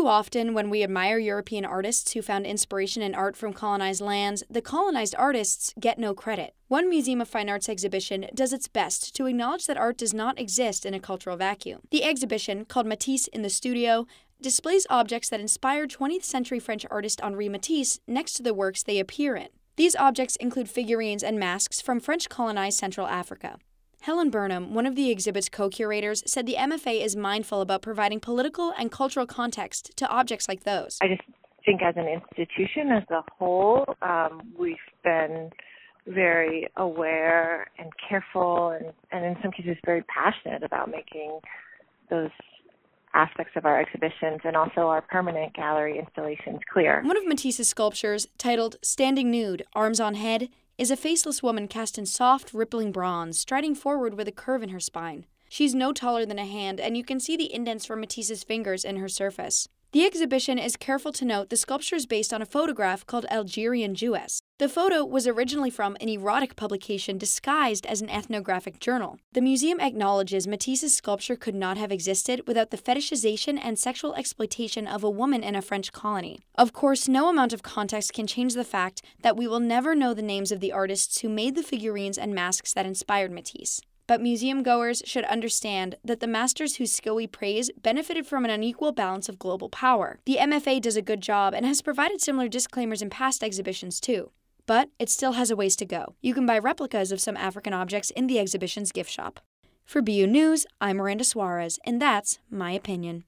too often, when we admire European artists who found inspiration in art from colonized lands, the colonized artists get no credit. One Museum of Fine Arts exhibition does its best to acknowledge that art does not exist in a cultural vacuum. The exhibition, called Matisse in the Studio, displays objects that inspired 20th century French artist Henri Matisse next to the works they appear in. These objects include figurines and masks from French colonized Central Africa. Helen Burnham, one of the exhibit's co curators, said the MFA is mindful about providing political and cultural context to objects like those. I just think, as an institution as a whole, um, we've been very aware and careful and, and in some cases very passionate about making those aspects of our exhibitions and also our permanent gallery installations clear. One of Matisse's sculptures, titled Standing Nude, Arms on Head, is a faceless woman cast in soft, rippling bronze, striding forward with a curve in her spine. She's no taller than a hand, and you can see the indents from Matisse's fingers in her surface. The exhibition is careful to note the sculpture is based on a photograph called Algerian Jewess. The photo was originally from an erotic publication disguised as an ethnographic journal. The museum acknowledges Matisse's sculpture could not have existed without the fetishization and sexual exploitation of a woman in a French colony. Of course, no amount of context can change the fact that we will never know the names of the artists who made the figurines and masks that inspired Matisse. But museum goers should understand that the masters whose skill we praise benefited from an unequal balance of global power. The MFA does a good job and has provided similar disclaimers in past exhibitions too. But it still has a ways to go. You can buy replicas of some African objects in the exhibition's gift shop. For BU News, I'm Miranda Suarez, and that's my opinion.